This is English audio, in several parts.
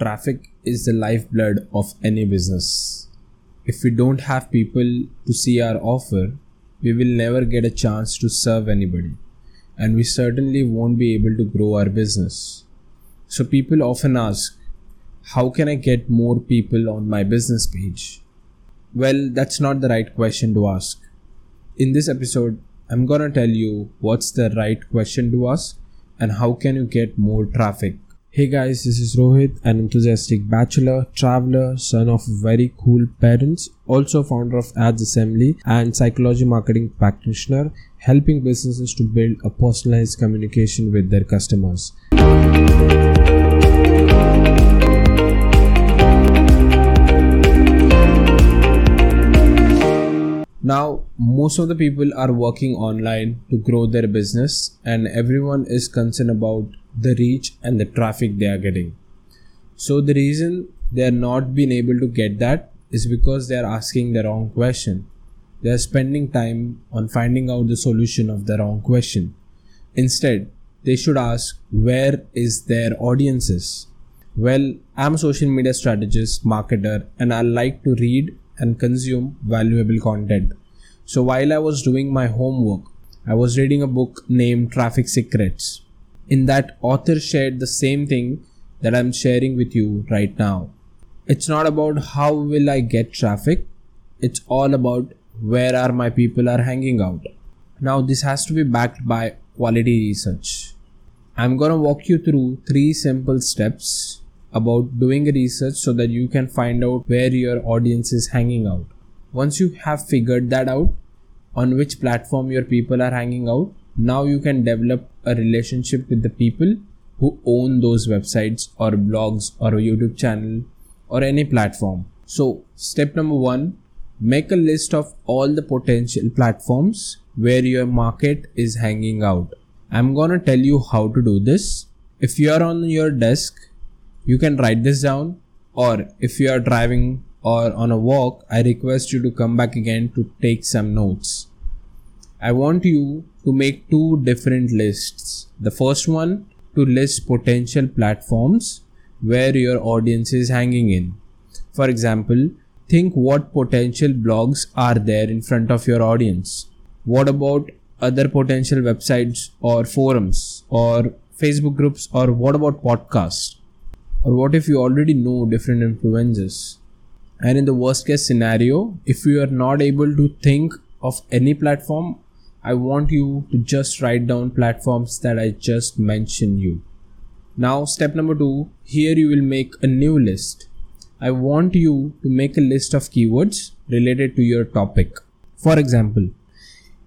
traffic is the lifeblood of any business. If we don't have people to see our offer, we will never get a chance to serve anybody, and we certainly won't be able to grow our business. So, people often ask, How can I get more people on my business page? Well, that's not the right question to ask. In this episode, I'm gonna tell you what's the right question to ask and how can you get more traffic. Hey guys, this is Rohit, an enthusiastic bachelor, traveler, son of very cool parents, also founder of Ads Assembly and psychology marketing practitioner, helping businesses to build a personalized communication with their customers. Now, most of the people are working online to grow their business, and everyone is concerned about the reach and the traffic they are getting. So, the reason they are not being able to get that is because they are asking the wrong question. They are spending time on finding out the solution of the wrong question. Instead, they should ask where is their audiences? Well, I'm a social media strategist, marketer, and I like to read and consume valuable content. So while I was doing my homework, I was reading a book named Traffic Secrets. In that, author shared the same thing that I'm sharing with you right now. It's not about how will I get traffic, it's all about where are my people are hanging out. Now this has to be backed by quality research. I'm going to walk you through three simple steps about doing research so that you can find out where your audience is hanging out. Once you have figured that out, on which platform your people are hanging out, now you can develop a relationship with the people who own those websites or blogs or a YouTube channel or any platform. So, step number one make a list of all the potential platforms where your market is hanging out. I'm gonna tell you how to do this. If you are on your desk you can write this down or if you are driving or on a walk i request you to come back again to take some notes. I want you to make two different lists. The first one to list potential platforms where your audience is hanging in. For example think what potential blogs are there in front of your audience. What about other potential websites or forums or facebook groups or what about podcasts or what if you already know different influencers? And in the worst case scenario, if you are not able to think of any platform, I want you to just write down platforms that I just mentioned you. Now, step number two here you will make a new list. I want you to make a list of keywords related to your topic. For example,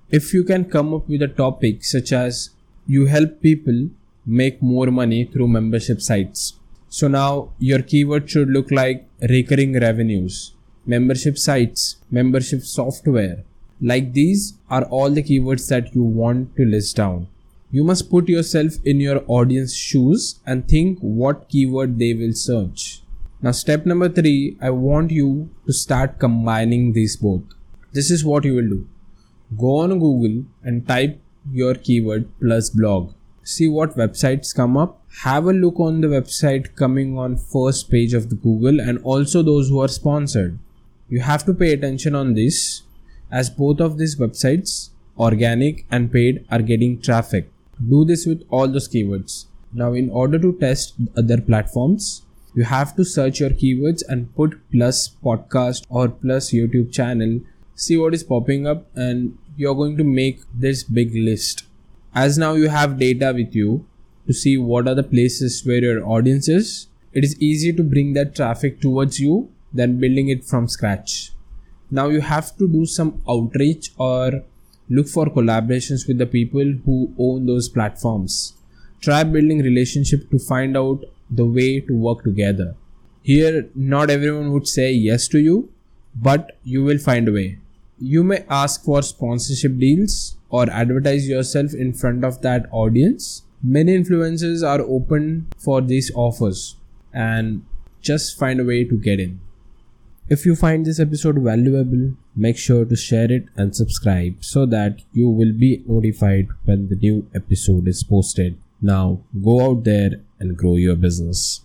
if you can come up with a topic such as you help people make more money through membership sites so now your keyword should look like recurring revenues, membership sites, membership software. Like these are all the keywords that you want to list down. You must put yourself in your audience shoes and think what keyword they will search. Now step number 3, I want you to start combining these both. This is what you will do. Go on Google and type your keyword plus blog see what websites come up. Have a look on the website coming on first page of the google and also those who are sponsored. You have to pay attention on this as both of these websites organic and paid are getting traffic. Do this with all those keywords. Now in order to test other platforms you have to search your keywords and put plus podcast or plus youtube channel. See what is popping up and you're going to make this big list as now you have data with you to see what are the places where your audience is, it is easy to bring that traffic towards you than building it from scratch. Now you have to do some outreach or look for collaborations with the people who own those platforms. Try building relationship to find out the way to work together. Here, not everyone would say yes to you, but you will find a way. You may ask for sponsorship deals or advertise yourself in front of that audience. Many influencers are open for these offers and just find a way to get in. If you find this episode valuable, make sure to share it and subscribe so that you will be notified when the new episode is posted. Now, go out there and grow your business.